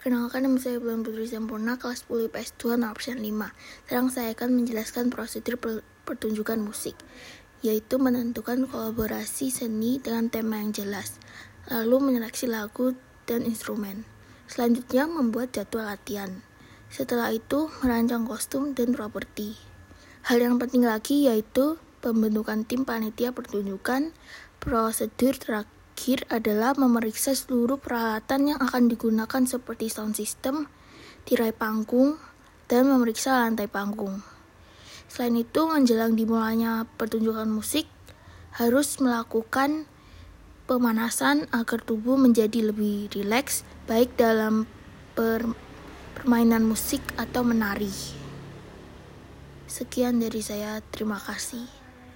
Perkenalkan nama saya Bulan Putri Sempurna, kelas 10 IPS 2, absen 5. Sekarang saya akan menjelaskan prosedur pertunjukan musik, yaitu menentukan kolaborasi seni dengan tema yang jelas, lalu menyeleksi lagu dan instrumen. Selanjutnya membuat jadwal latihan. Setelah itu merancang kostum dan properti. Hal yang penting lagi yaitu pembentukan tim panitia pertunjukan, prosedur terakhir terakhir adalah memeriksa seluruh peralatan yang akan digunakan seperti sound system, tirai panggung, dan memeriksa lantai panggung. Selain itu, menjelang dimulainya pertunjukan musik, harus melakukan pemanasan agar tubuh menjadi lebih rileks, baik dalam per permainan musik atau menari. Sekian dari saya, terima kasih.